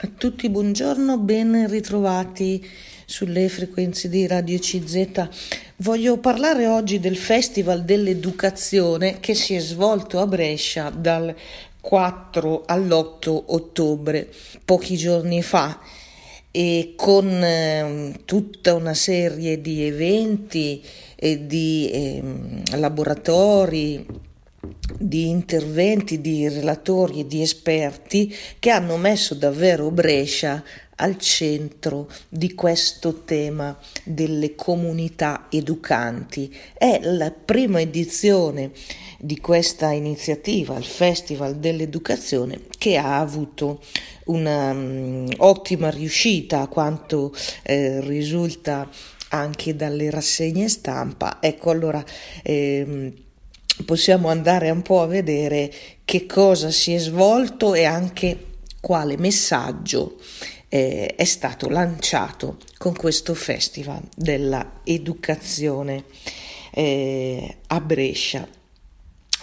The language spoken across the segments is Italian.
A tutti buongiorno, ben ritrovati sulle frequenze di Radio CZ. Voglio parlare oggi del Festival dell'Educazione che si è svolto a Brescia dal 4 all'8 ottobre, pochi giorni fa, e con eh, tutta una serie di eventi e di eh, laboratori di interventi di relatori e di esperti che hanno messo davvero Brescia al centro di questo tema delle comunità educanti. È la prima edizione di questa iniziativa, il Festival dell'Educazione, che ha avuto un'ottima um, riuscita a quanto eh, risulta anche dalle rassegne stampa. Ecco allora. Ehm, possiamo andare un po' a vedere che cosa si è svolto e anche quale messaggio eh, è stato lanciato con questo festival della educazione eh, a Brescia.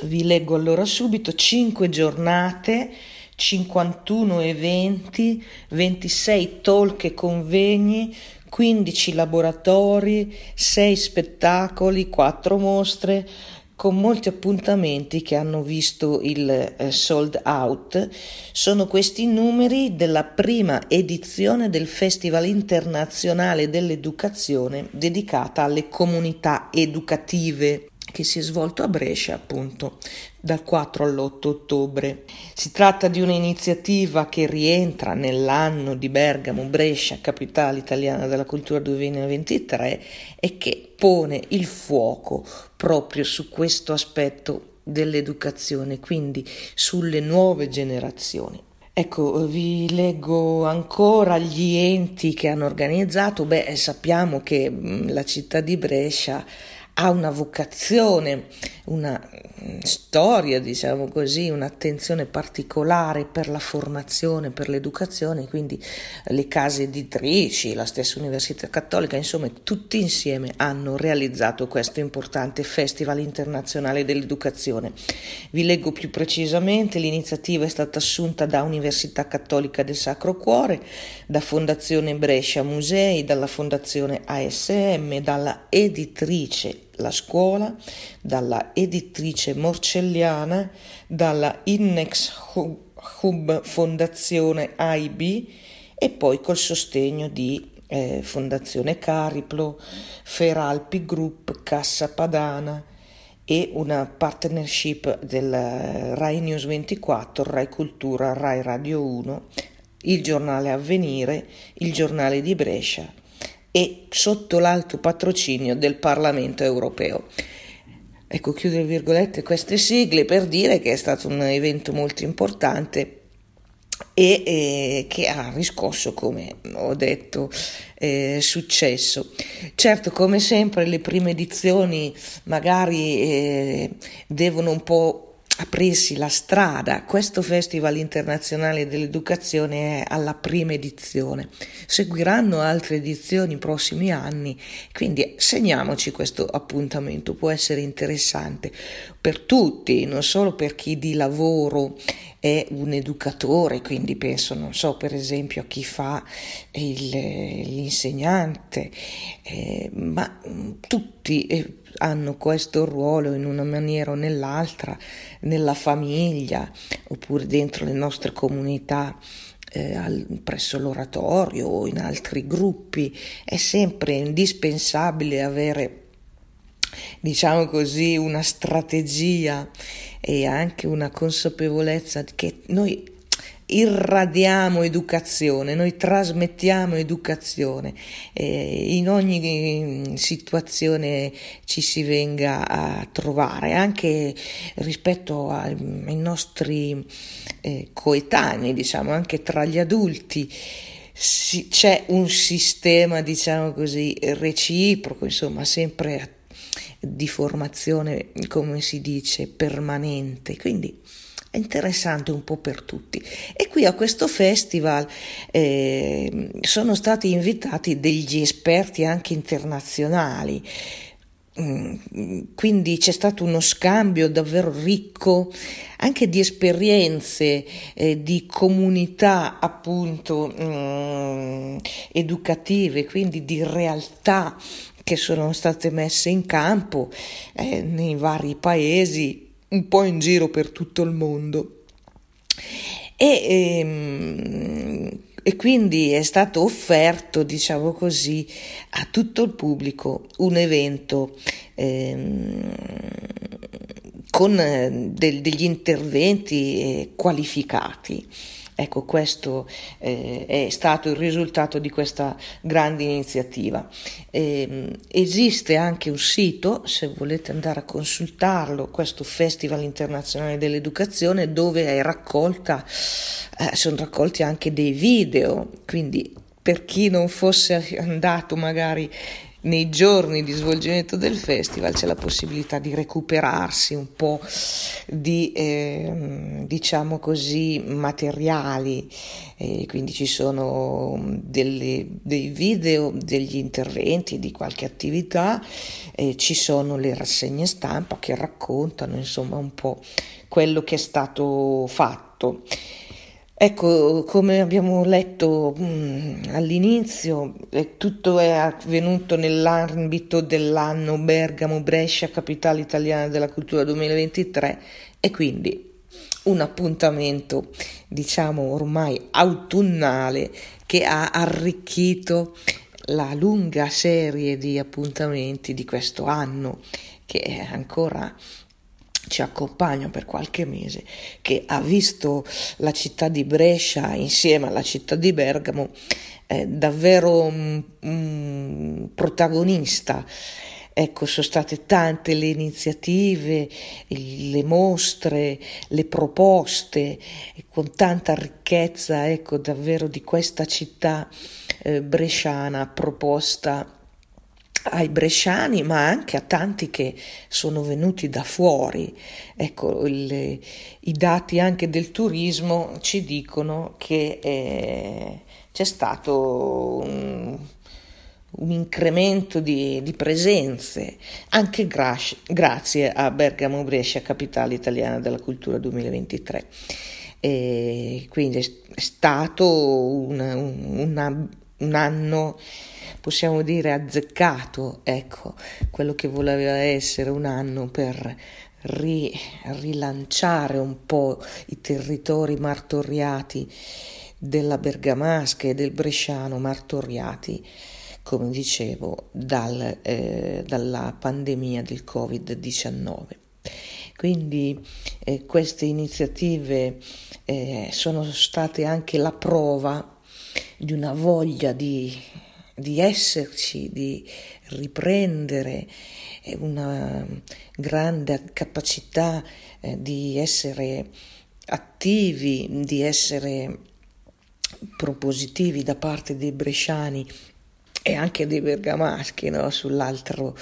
Vi leggo allora subito 5 giornate, 51 eventi, 26 talk e convegni, 15 laboratori, 6 spettacoli, 4 mostre, con molti appuntamenti che hanno visto il eh, sold out. Sono questi numeri della prima edizione del Festival internazionale dell'educazione dedicata alle comunità educative che si è svolto a Brescia appunto dal 4 all'8 ottobre. Si tratta di un'iniziativa che rientra nell'anno di Bergamo, Brescia, capitale italiana della cultura 2023 e che pone il fuoco proprio su questo aspetto dell'educazione, quindi sulle nuove generazioni. Ecco, vi leggo ancora gli enti che hanno organizzato. Beh, sappiamo che la città di Brescia ha una vocazione, una mm, storia, diciamo così, un'attenzione particolare per la formazione, per l'educazione, quindi le case editrici, la stessa Università Cattolica, insomma, tutti insieme hanno realizzato questo importante Festival internazionale dell'educazione. Vi leggo più precisamente, l'iniziativa è stata assunta da Università Cattolica del Sacro Cuore, da Fondazione Brescia Musei, dalla Fondazione ASM, dalla editrice la scuola, dalla editrice Morcelliana, dalla Innex Hub Fondazione AIB e poi col sostegno di eh, Fondazione Cariplo, Feralpi Group, Cassa Padana e una partnership del Rai News 24, Rai Cultura, Rai Radio 1, il giornale Avvenire, il giornale di Brescia e sotto l'alto patrocinio del Parlamento europeo. Ecco, chiudo le virgolette queste sigle per dire che è stato un evento molto importante e eh, che ha riscosso, come ho detto, eh, successo. Certo, come sempre, le prime edizioni magari eh, devono un po' aprirsi la strada. Questo Festival internazionale dell'educazione è alla prima edizione. Seguiranno altre edizioni in prossimi anni, quindi segniamoci questo appuntamento, può essere interessante per tutti, non solo per chi di lavoro è un educatore, quindi penso, non so, per esempio a chi fa il, l'insegnante, eh, ma tutti. Eh, hanno questo ruolo in una maniera o nell'altra, nella famiglia oppure dentro le nostre comunità. Eh, al, presso l'oratorio o in altri gruppi è sempre indispensabile avere diciamo così una strategia e anche una consapevolezza che noi irradiamo educazione, noi trasmettiamo educazione, eh, in ogni situazione ci si venga a trovare, anche rispetto ai, ai nostri eh, coetanei, diciamo, anche tra gli adulti. Si, c'è un sistema, diciamo così, reciproco, insomma, sempre di formazione, come si dice, permanente. Quindi è interessante un po' per tutti. E qui a questo festival eh, sono stati invitati degli esperti anche internazionali. mm, quindi c'è stato uno scambio davvero ricco anche di esperienze, eh, di comunità appunto mh, educative, quindi di realtà che sono state messe in campo eh, nei vari paesi, un po' in giro per tutto il mondo. E, ehm, e quindi è stato offerto, diciamo così, a tutto il pubblico un evento ehm, con eh, del, degli interventi eh, qualificati. Ecco, questo eh, è stato il risultato di questa grande iniziativa. Eh, esiste anche un sito, se volete andare a consultarlo, questo Festival Internazionale dell'Educazione, dove raccolta, eh, sono raccolti anche dei video, quindi per chi non fosse andato magari nei giorni di svolgimento del festival c'è la possibilità di recuperarsi un po' di, eh, diciamo così, materiali, eh, quindi ci sono delle, dei video, degli interventi di qualche attività, eh, ci sono le rassegne stampa che raccontano insomma un po' quello che è stato fatto. Ecco, come abbiamo letto mh, mm, all'inizio, eh, tutto è avvenuto nell'ambito dell'anno Bergamo-Brescia, capitale italiana della cultura 2023 e quindi un appuntamento, diciamo, ormai autunnale che ha arricchito la lunga serie di appuntamenti di questo anno che è ancora ci accompagna per qualche mese, che ha visto la città di Brescia insieme alla città di Bergamo eh, davvero un, un protagonista. Ecco, sono state tante le iniziative, le mostre, le proposte, con tanta ricchezza, ecco, davvero di questa città eh, bresciana proposta ai bresciani, ma anche a tanti che sono venuti da fuori. Ecco, il, i dati anche del turismo ci dicono che eh, c'è stato un, un incremento di, di, presenze, anche gra- grazie a Bergamo Brescia, capitale italiana della cultura 2023. E quindi è stato una, una, un anno possiamo dire azzeccato, ecco, quello che voleva essere un anno per ri, rilanciare un po' i territori martoriati della Bergamasca e del Bresciano martoriati, come dicevo, dal, eh, dalla pandemia del Covid-19. Quindi eh, queste iniziative eh, sono state anche la prova di una voglia di di esserci, di riprendere una grande capacità eh, di essere attivi, di essere propositivi da parte dei bresciani e anche dei bergamaschi no? sull'altro,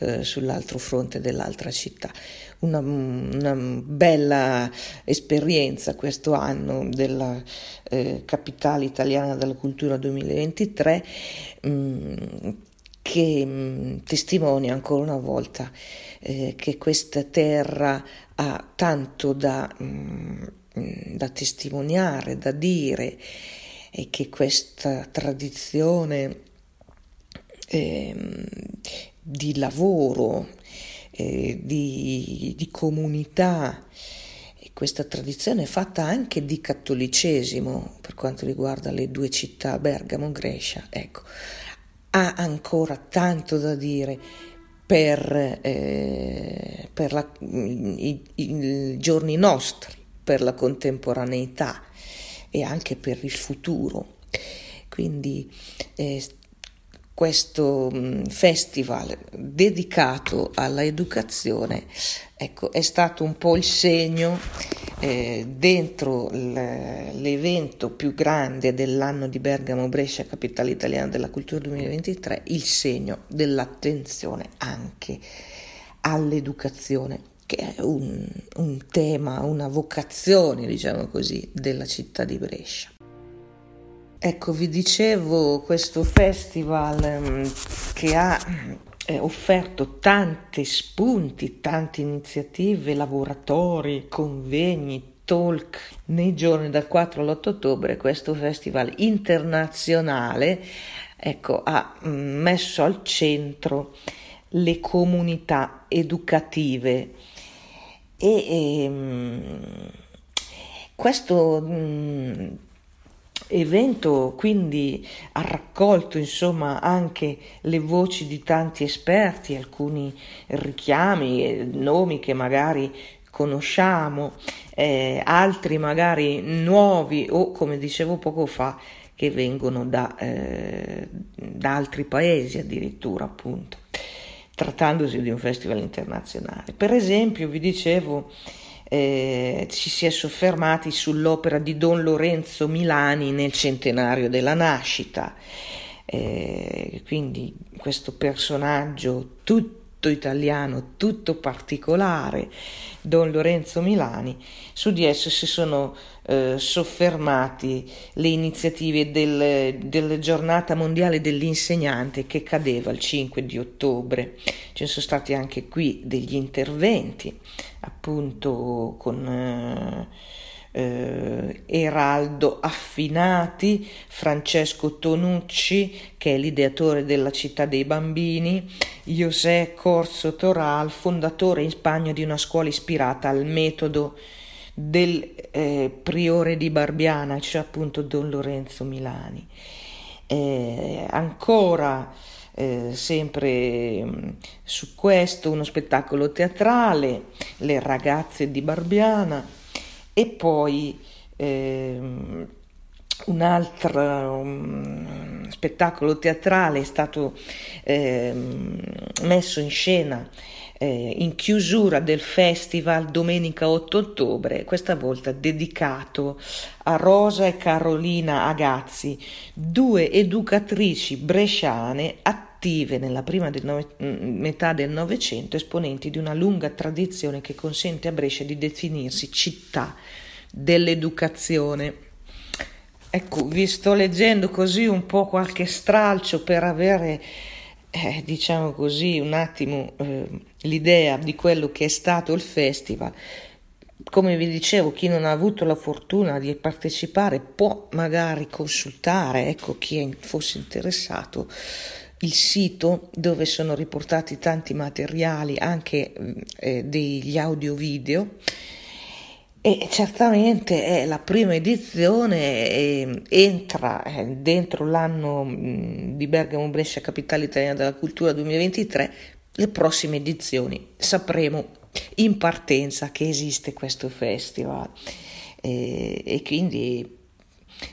eh, sull'altro, fronte dell'altra città. Una, una, bella esperienza questo anno della eh, capitale italiana della cultura 2023 mh, mm, che mh, mm, testimonia ancora una volta eh, che questa terra ha tanto da, mh, mm, da testimoniare, da dire e che questa tradizione eh, di lavoro, eh, di, di, comunità. E questa tradizione è fatta anche di cattolicesimo per quanto riguarda le due città, Bergamo e Brescia, ecco, ha ancora tanto da dire per, eh, per la, i, i, giorni nostri, per la contemporaneità e anche per il futuro. Quindi eh, questo mm, festival dedicato alla educazione ecco, è stato un po' il segno eh, dentro l'evento più grande dell'anno di Bergamo Brescia, capitale italiana della cultura 2023, il segno dell'attenzione anche all'educazione che è un, un tema, una vocazione, diciamo così, della città di Brescia. Ecco, vi dicevo, questo festival ehm, che ha eh, offerto tanti spunti, tante iniziative, laboratori, convegni, talk nei giorni dal 4 all'8 ottobre questo festival internazionale ecco, ha mm, messo al centro le comunità educative. E, e ehm, questo mh, mm, evento quindi ha raccolto insomma anche le voci di tanti esperti, alcuni richiami, nomi che magari conosciamo, eh, altri magari nuovi o come dicevo poco fa che vengono da, eh, da altri paesi addirittura appunto trattandosi di un festival internazionale. Per esempio, vi dicevo, eh, ci si è soffermati sull'opera di Don Lorenzo Milani nel centenario della nascita. Eh, quindi questo personaggio tutto tutto italiano, tutto particolare, Don Lorenzo Milani, su di esso si sono eh, soffermati le iniziative del, della giornata mondiale dell'insegnante che cadeva il 5 di ottobre. Ci sono stati anche qui degli interventi, appunto con... Eh, eh, Eraldo Affinati, Francesco Tonucci, che è l'ideatore della città dei bambini, José Corso Toral, fondatore in Spagna di una scuola ispirata al metodo del eh, priore di Barbiana, cioè appunto Don Lorenzo Milani. Eh, ancora eh, sempre mh, mm, su questo uno spettacolo teatrale, Le ragazze di Barbiana e poi ehm, un altro um, spettacolo teatrale è stato ehm, messo in scena eh, in chiusura del festival domenica 8 ottobre, questa volta dedicato a Rosa e Carolina Agazzi, due educatrici bresciane attive nella prima del nove, mm, metà del Novecento, esponenti di una lunga tradizione che consente a Brescia di definirsi città dell'educazione. Ecco, vi sto leggendo così un po' qualche stralcio per avere eh, diciamo così, un attimo eh, l'idea di quello che è stato il festival. Come vi dicevo, chi non ha avuto la fortuna di partecipare può magari consultare, ecco chi fosse interessato, il sito dove sono riportati tanti materiali, anche eh, degli audio video e certamente è la prima edizione e entra eh, dentro l'anno di Bergamo Brescia Capitale Italiana della Cultura 2023 le prossime edizioni. Sapremo in partenza che esiste questo festival e, e quindi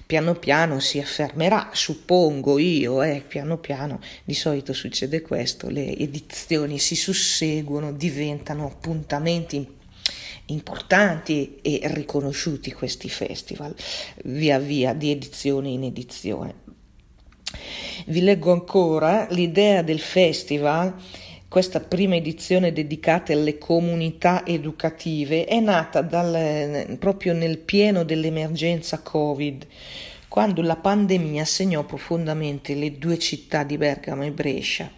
piano piano si affermerà, suppongo io, eh, piano piano di solito succede questo, le edizioni si susseguono, diventano appuntamenti importanti e riconosciuti questi festival, via via di edizione in edizione. Vi leggo ancora l'idea del festival, questa prima edizione dedicata alle comunità educative, è nata dal, proprio nel pieno dell'emergenza Covid, quando la pandemia segnò profondamente le due città di Bergamo e Brescia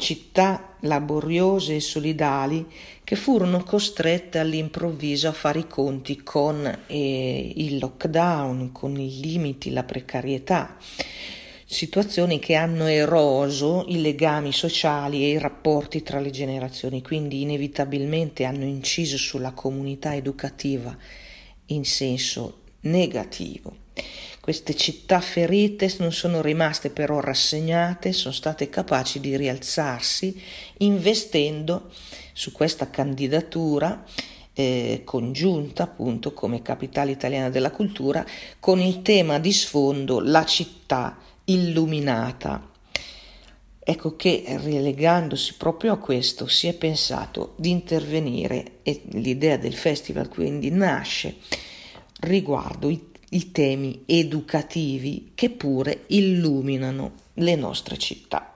città laboriose e solidali che furono costrette all'improvviso a fare i conti con eh, il lockdown, con i limiti, la precarietà, situazioni che hanno eroso i legami sociali e i rapporti tra le generazioni, quindi inevitabilmente hanno inciso sulla comunità educativa in senso negativo. Queste città ferite non sono rimaste però rassegnate, sono state capaci di rialzarsi investendo su questa candidatura eh, congiunta appunto come capitale italiana della cultura con il tema di sfondo la città illuminata. Ecco che relegandosi proprio a questo si è pensato di intervenire e l'idea del festival quindi nasce riguardo i i temi educativi che pure illuminano le nostre città.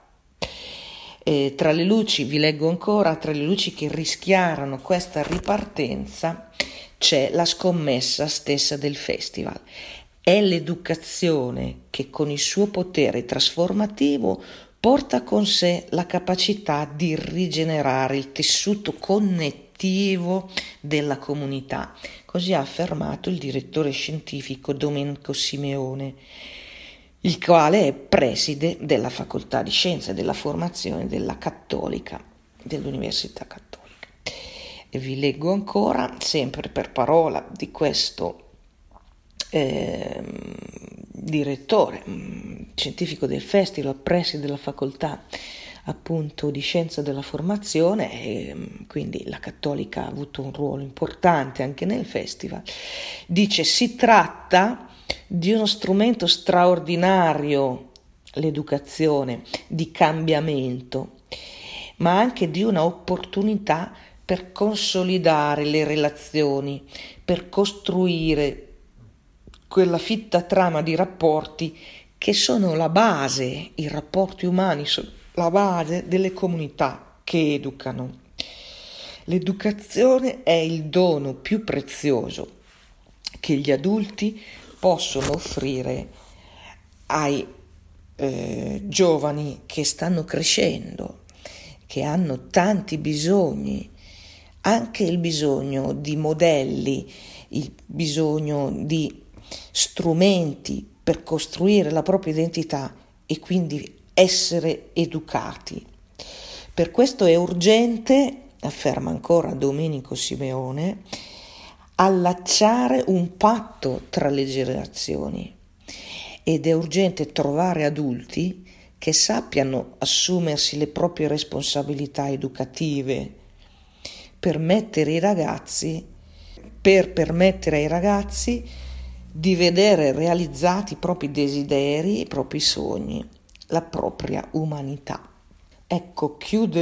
E tra le luci, vi leggo ancora, tra le luci che rischiarono questa ripartenza c'è la scommessa stessa del festival. È l'educazione che con il suo potere trasformativo porta con sé la capacità di rigenerare il tessuto connettivo della comunità, così ha affermato il direttore scientifico Domenico Simeone, il quale è preside della facoltà di scienze della formazione della Cattolica, dell'Università Cattolica. E vi leggo ancora, sempre per parola, di questo eh, direttore mm, scientifico del festival, preside della facoltà appunto di scienza della formazione e mm, quindi la cattolica ha avuto un ruolo importante anche nel festival. Dice si tratta di uno strumento straordinario, l'educazione, di cambiamento, ma anche di una opportunità per consolidare le relazioni, per costruire quella fitta trama di rapporti che sono la base, i rapporti umani sono la base delle comunità che educano. L'educazione è il dono più prezioso che gli adulti possono offrire ai eh, giovani che stanno crescendo, che hanno tanti bisogni, anche il bisogno di modelli, il bisogno di strumenti per costruire la propria identità e quindi essere educati. Per questo è urgente, afferma ancora Domenico Simeone, allacciare un patto tra le generazioni ed è urgente trovare adulti che sappiano assumersi le proprie responsabilità educative per mettere i ragazzi per permettere ai ragazzi di vedere realizzati i propri desideri, i propri sogni, la propria umanità. Ecco, chiudo,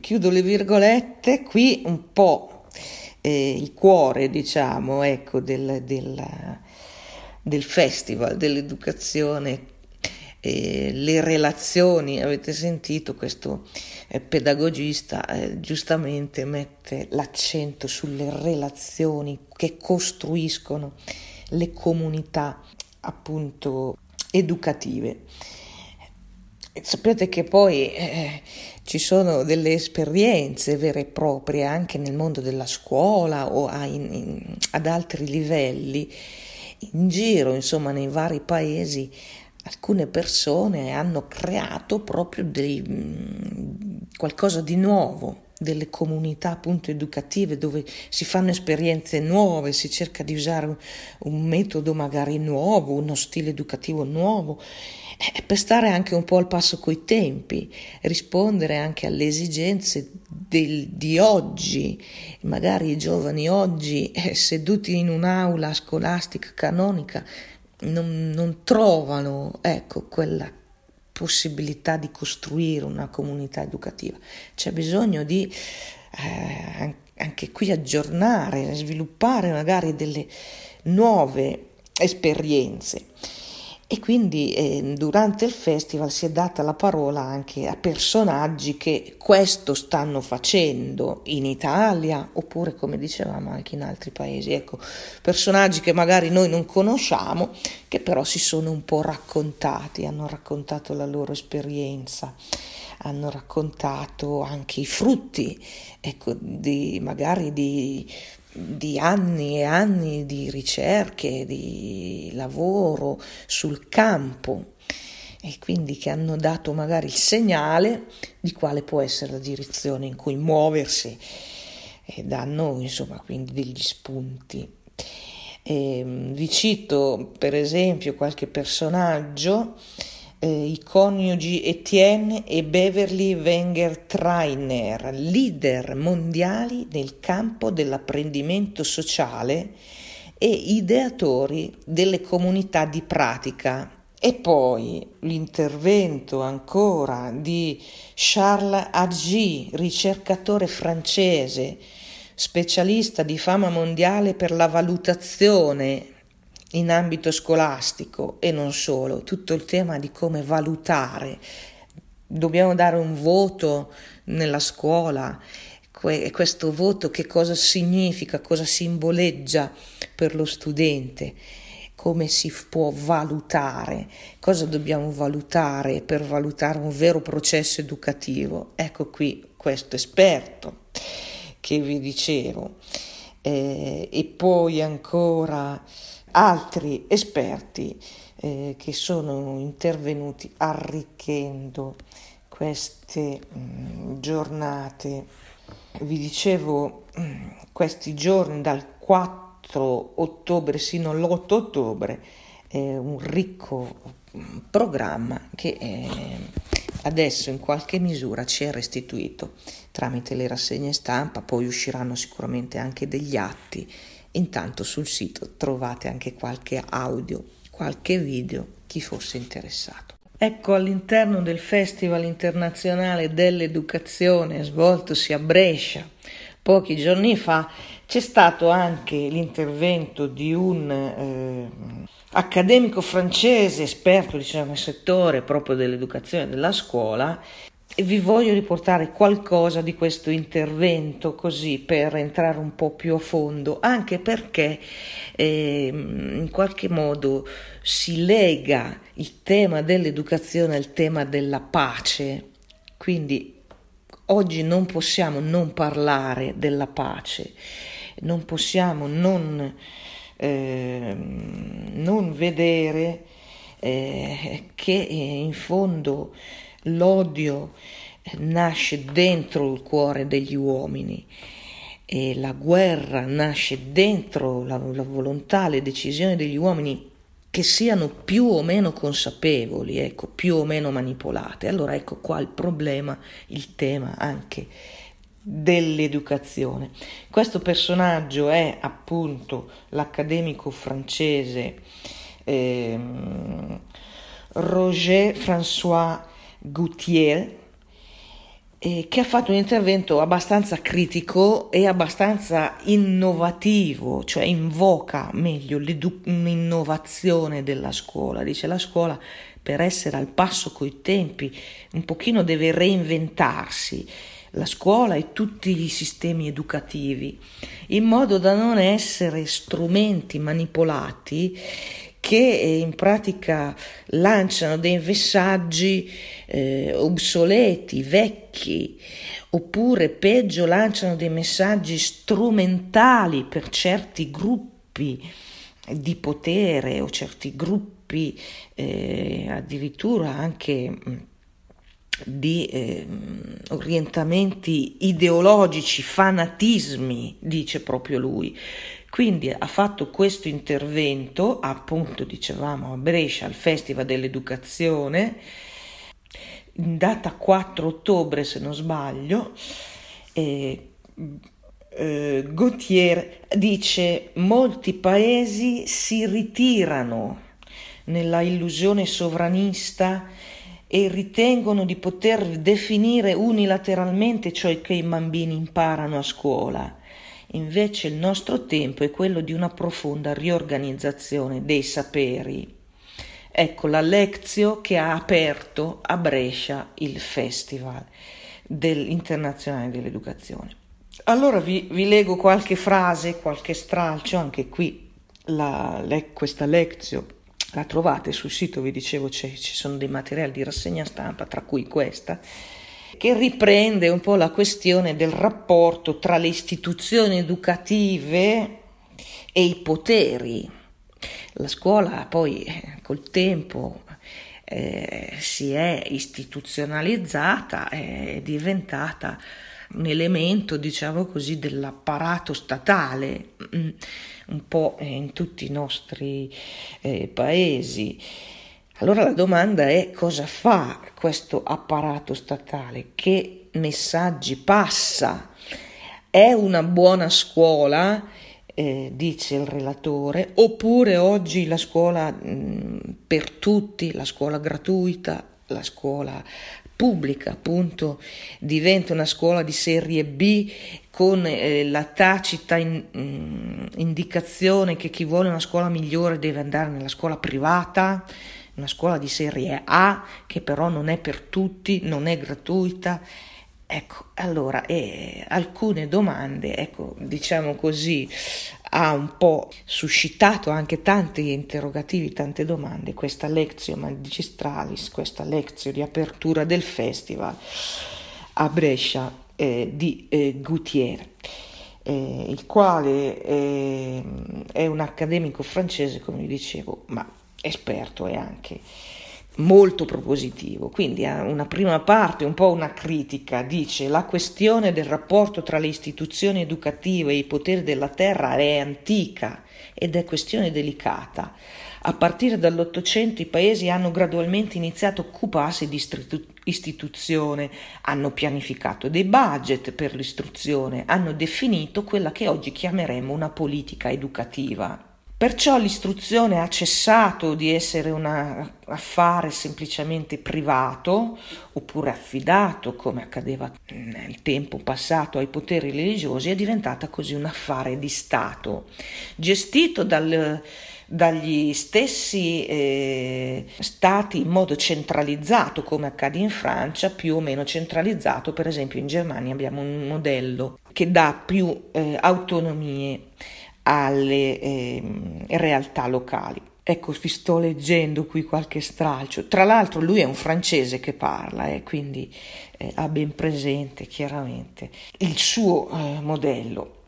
chiudo le virgolette, qui un po' eh, il cuore, diciamo, ecco, del, del, del festival, dell'educazione, eh, le relazioni, avete sentito questo eh, pedagogista eh, giustamente mette l'accento sulle relazioni che costruiscono le comunità appunto educative. Sapete che poi eh, ci sono delle esperienze vere e proprie anche nel mondo della scuola o a, in, in, ad altri livelli, in giro, insomma, nei vari paesi, alcune persone hanno creato proprio dei, qualcosa di nuovo, delle comunità appunto educative dove si fanno esperienze nuove, si cerca di usare un, un metodo magari nuovo, uno stile educativo nuovo, eh, per stare anche un po' al passo coi tempi, rispondere anche alle esigenze del, di oggi, magari i giovani oggi eh, seduti in un'aula scolastica canonica non, non trovano ecco quella possibilità di costruire una comunità educativa. C'è bisogno di eh, anche qui aggiornare, sviluppare magari delle nuove esperienze. E quindi eh, durante il festival si è data la parola anche a personaggi che questo stanno facendo in Italia oppure come dicevamo anche in altri paesi. Ecco, personaggi che magari noi non conosciamo, che però si sono un po' raccontati, hanno raccontato la loro esperienza hanno raccontato anche i frutti, ecco, di, magari di di anni e anni di ricerche, di lavoro sul campo e quindi che hanno dato magari il segnale di quale può essere la direzione in cui muoversi e danno insomma quindi degli spunti. E, ehm, vi cito per esempio qualche personaggio i coniugi Etienne e Beverly Wenger Trainer, leader mondiali nel campo dell'apprendimento sociale e ideatori delle comunità di pratica. E poi l'intervento ancora di Charles Aggi, ricercatore francese, specialista di fama mondiale per la valutazione in ambito scolastico e non solo, tutto il tema di come valutare. Dobbiamo dare un voto nella scuola, questo voto che cosa significa, cosa simboleggia per lo studente, come si può valutare, cosa dobbiamo valutare per valutare un vero processo educativo. Ecco qui questo esperto che vi dicevo eh, e poi ancora altri esperti eh, che sono intervenuti arricchendo queste mh, mm, giornate. Vi dicevo mm, questi giorni dal 4 ottobre sino all'8 ottobre è un ricco mm, programma che eh, adesso in qualche misura ci è restituito tramite le rassegne stampa, poi usciranno sicuramente anche degli atti. Intanto sul sito trovate anche qualche audio, qualche video, chi fosse interessato. Ecco, all'interno del Festival internazionale dell'educazione svoltosi a Brescia pochi giorni fa c'è stato anche l'intervento di un eh, accademico francese esperto diciamo, nel settore proprio dell'educazione della scuola e vi voglio riportare qualcosa di questo intervento così per entrare un po' più a fondo, anche perché eh, in qualche modo si lega il tema dell'educazione al tema della pace. Quindi oggi non possiamo non parlare della pace, non possiamo non, eh, non vedere eh, che in fondo L'odio nasce dentro il cuore degli uomini e la guerra nasce dentro la, la volontà, le decisioni degli uomini che siano più o meno consapevoli, ecco, più o meno manipolate. Allora ecco qua il problema, il tema anche dell'educazione. Questo personaggio è appunto l'accademico francese eh, Roger François Gautier, eh, che ha fatto un intervento abbastanza critico e abbastanza innovativo, cioè invoca meglio un'innovazione della scuola. Dice la scuola per essere al passo coi tempi un pochino deve reinventarsi la scuola e tutti i sistemi educativi, in modo da non essere strumenti manipolati che eh, in pratica lanciano dei messaggi eh, obsoleti, vecchi, oppure peggio lanciano dei messaggi strumentali per certi gruppi di potere o certi gruppi eh, addirittura anche mm, di eh, orientamenti ideologici, fanatismi, dice proprio lui. Quindi ha fatto questo intervento, appunto dicevamo a Brescia, al Festival dell'Educazione, in data 4 ottobre se non sbaglio, eh, eh, Gautier dice molti paesi si ritirano nella illusione sovranista e ritengono di poter definire unilateralmente ciò che i bambini imparano a scuola Invece il nostro tempo è quello di una profonda riorganizzazione dei saperi. Ecco la lezione che ha aperto a Brescia il Festival internazionale dell'educazione. Allora vi, vi, leggo qualche frase, qualche stralcio, anche qui la, le, questa lezione la trovate sul sito, vi dicevo ci sono dei materiali di rassegna stampa, tra cui questa, che riprende un po' la questione del rapporto tra le istituzioni educative e i poteri. La scuola poi col tempo eh, si è istituzionalizzata, è diventata un elemento, diciamo così, dell'apparato statale, mm, un po' in tutti i nostri eh, paesi. Allora la domanda è cosa fa questo apparato statale? Che messaggi passa? È una buona scuola, eh, dice il relatore, oppure oggi la scuola mh, mm, per tutti, la scuola gratuita, la scuola pubblica appunto diventa una scuola di serie B con eh, la tacita in, mh, mm, indicazione che chi vuole una scuola migliore deve andare nella scuola privata una scuola di serie A che però non è per tutti, non è gratuita. Ecco, allora, eh, alcune domande, ecco, diciamo così, ha un po' suscitato anche tanti interrogativi, tante domande, questa lezione magistralis, questa lezione di apertura del festival a Brescia eh, di eh, Gutiérrez. Eh, il quale eh, è un accademico francese, come vi dicevo, ma esperto e anche molto propositivo. Quindi ha una prima parte, un po' una critica, dice la questione del rapporto tra le istituzioni educative e i poteri della terra è antica ed è questione delicata. A partire dall'Ottocento i paesi hanno gradualmente iniziato a occuparsi di istituzione, hanno pianificato dei budget per l'istruzione, hanno definito quella che oggi chiameremo una politica educativa. Perciò l'istruzione ha cessato di essere un affare semplicemente privato oppure affidato, come accadeva nel tempo passato ai poteri religiosi, è diventata così un affare di Stato, gestito dal, dagli stessi eh, stati in modo centralizzato, come accade in Francia, più o meno centralizzato, per esempio in Germania abbiamo un modello che dà più eh, autonomie alle eh, realtà locali. Ecco, vi sto leggendo qui qualche stralcio. Tra l'altro lui è un francese che parla, eh, quindi eh, ha ben presente chiaramente il suo eh, modello.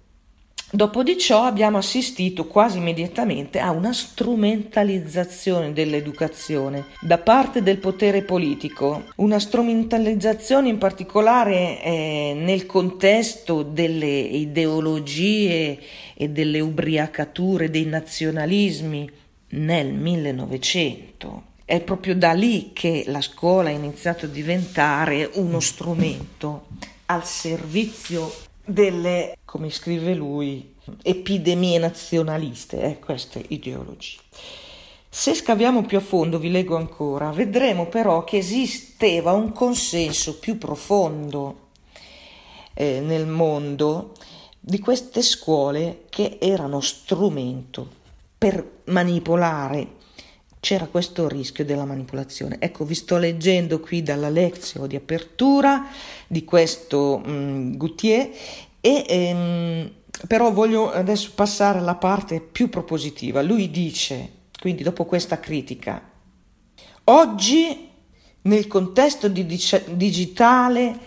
Dopo di ciò abbiamo assistito quasi immediatamente a una strumentalizzazione dell'educazione da parte del potere politico, una strumentalizzazione in particolare eh, nel contesto delle ideologie e delle ubriacature dei nazionalismi nel 1900. È proprio da lì che la scuola ha iniziato a diventare uno strumento al servizio delle, come scrive lui, epidemie nazionaliste, eh, queste ideologie. Se scaviamo più a fondo, vi leggo ancora, vedremo però che esisteva un consenso più profondo eh, nel mondo di queste scuole che erano strumento per manipolare. C'era questo rischio della manipolazione. Ecco, vi sto leggendo qui dalla lezione di apertura di questo um, Goutier e ehm, però voglio adesso passare alla parte più propositiva. Lui dice, quindi dopo questa critica, oggi nel contesto di digitale,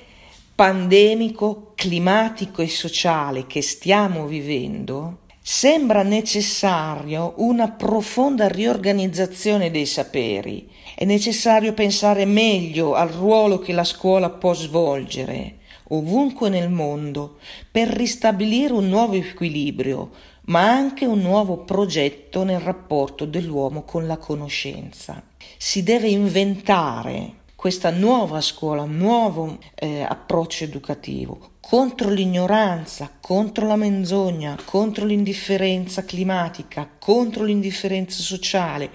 pandemico, climatico e sociale che stiamo vivendo, sembra necessario una profonda riorganizzazione dei saperi. È necessario pensare meglio al ruolo che la scuola può svolgere ovunque nel mondo per ristabilire un nuovo equilibrio, ma anche un nuovo progetto nel rapporto dell'uomo con la conoscenza. Si deve inventare questa nuova scuola, nuovo eh, approccio educativo. Contro l'ignoranza, contro la menzogna, contro l'indifferenza climatica, contro l'indifferenza sociale,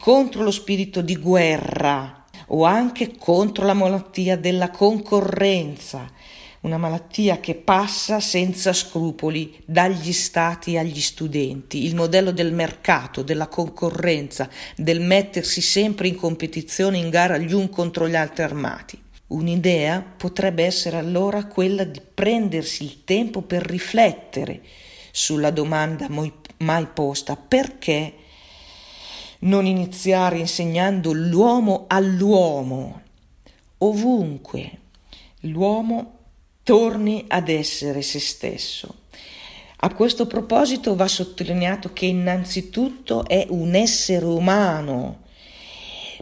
contro lo spirito di guerra o anche contro la malattia della concorrenza una malattia che passa senza scrupoli dagli stati agli studenti, il modello del mercato, della concorrenza, del mettersi sempre in competizione, in gara gli un contro gli altri armati. Un'idea potrebbe essere allora quella di prendersi il tempo per riflettere sulla domanda mai posta perché non iniziare insegnando l'uomo all'uomo ovunque l'uomo torni ad essere se stesso. A questo proposito va sottolineato che innanzitutto è un essere umano,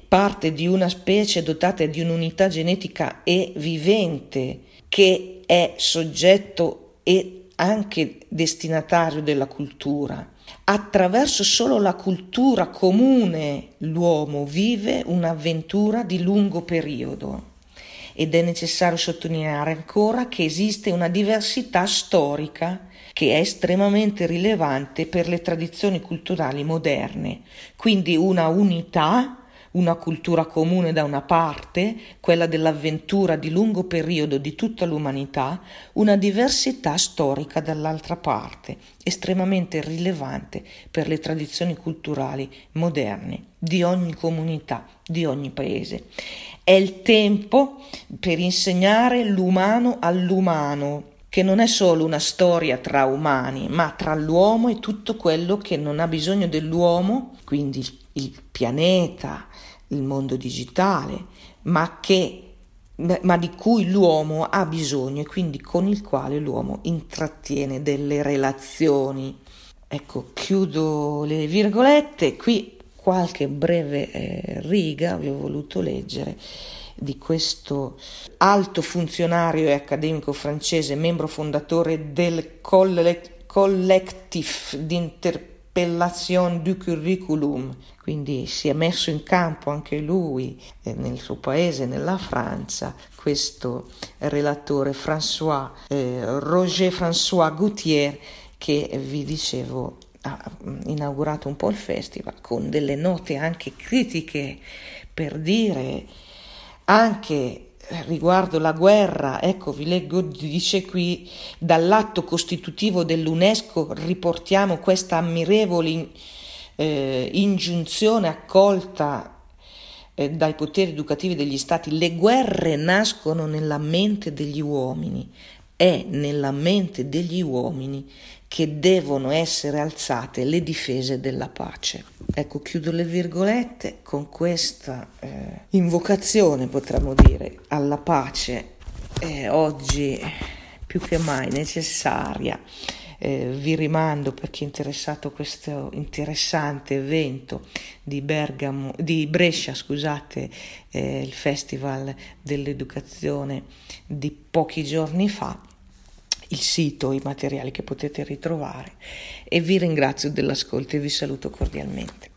parte di una specie dotata di un'unità genetica e vivente, che è soggetto e anche destinatario della cultura. Attraverso solo la cultura comune l'uomo vive un'avventura di lungo periodo ed è necessario sottolineare ancora che esiste una diversità storica che è estremamente rilevante per le tradizioni culturali moderne, quindi una unità, una cultura comune da una parte, quella dell'avventura di lungo periodo di tutta l'umanità, una diversità storica dall'altra parte, estremamente rilevante per le tradizioni culturali moderne di ogni comunità, di ogni paese. È il tempo per insegnare l'umano all'umano, che non è solo una storia tra umani, ma tra l'uomo e tutto quello che non ha bisogno dell'uomo, quindi il pianeta, il mondo digitale, ma, che, ma di cui l'uomo ha bisogno e quindi con il quale l'uomo intrattiene delle relazioni. Ecco, chiudo le virgolette, qui qualche breve eh, riga vi ho voluto leggere di questo alto funzionario e accademico francese, membro fondatore del Collectif d'Interpellation du Curriculum, quindi si è messo in campo anche lui eh, nel suo paese, nella Francia, questo relatore François, eh, Roger François Goutier che vi dicevo ha inaugurato un po' il festival con delle note anche critiche per dire anche riguardo la guerra, ecco vi leggo, dice qui, dall'atto costitutivo dell'UNESCO riportiamo questa ammirevole eh, ingiunzione accolta eh, dai poteri educativi degli stati. Le guerre nascono nella mente degli uomini, è nella mente degli uomini che devono essere alzate le difese della pace. Ecco, chiudo le virgolette con questa eh, invocazione, potremmo dire, alla pace, eh, oggi più che mai necessaria. Eh, vi rimando per chi è interessato a questo interessante evento di, Bergamo, di Brescia, scusate, eh, il Festival dell'Educazione di pochi giorni fa il sito, i materiali che potete ritrovare e vi ringrazio dell'ascolto e vi saluto cordialmente.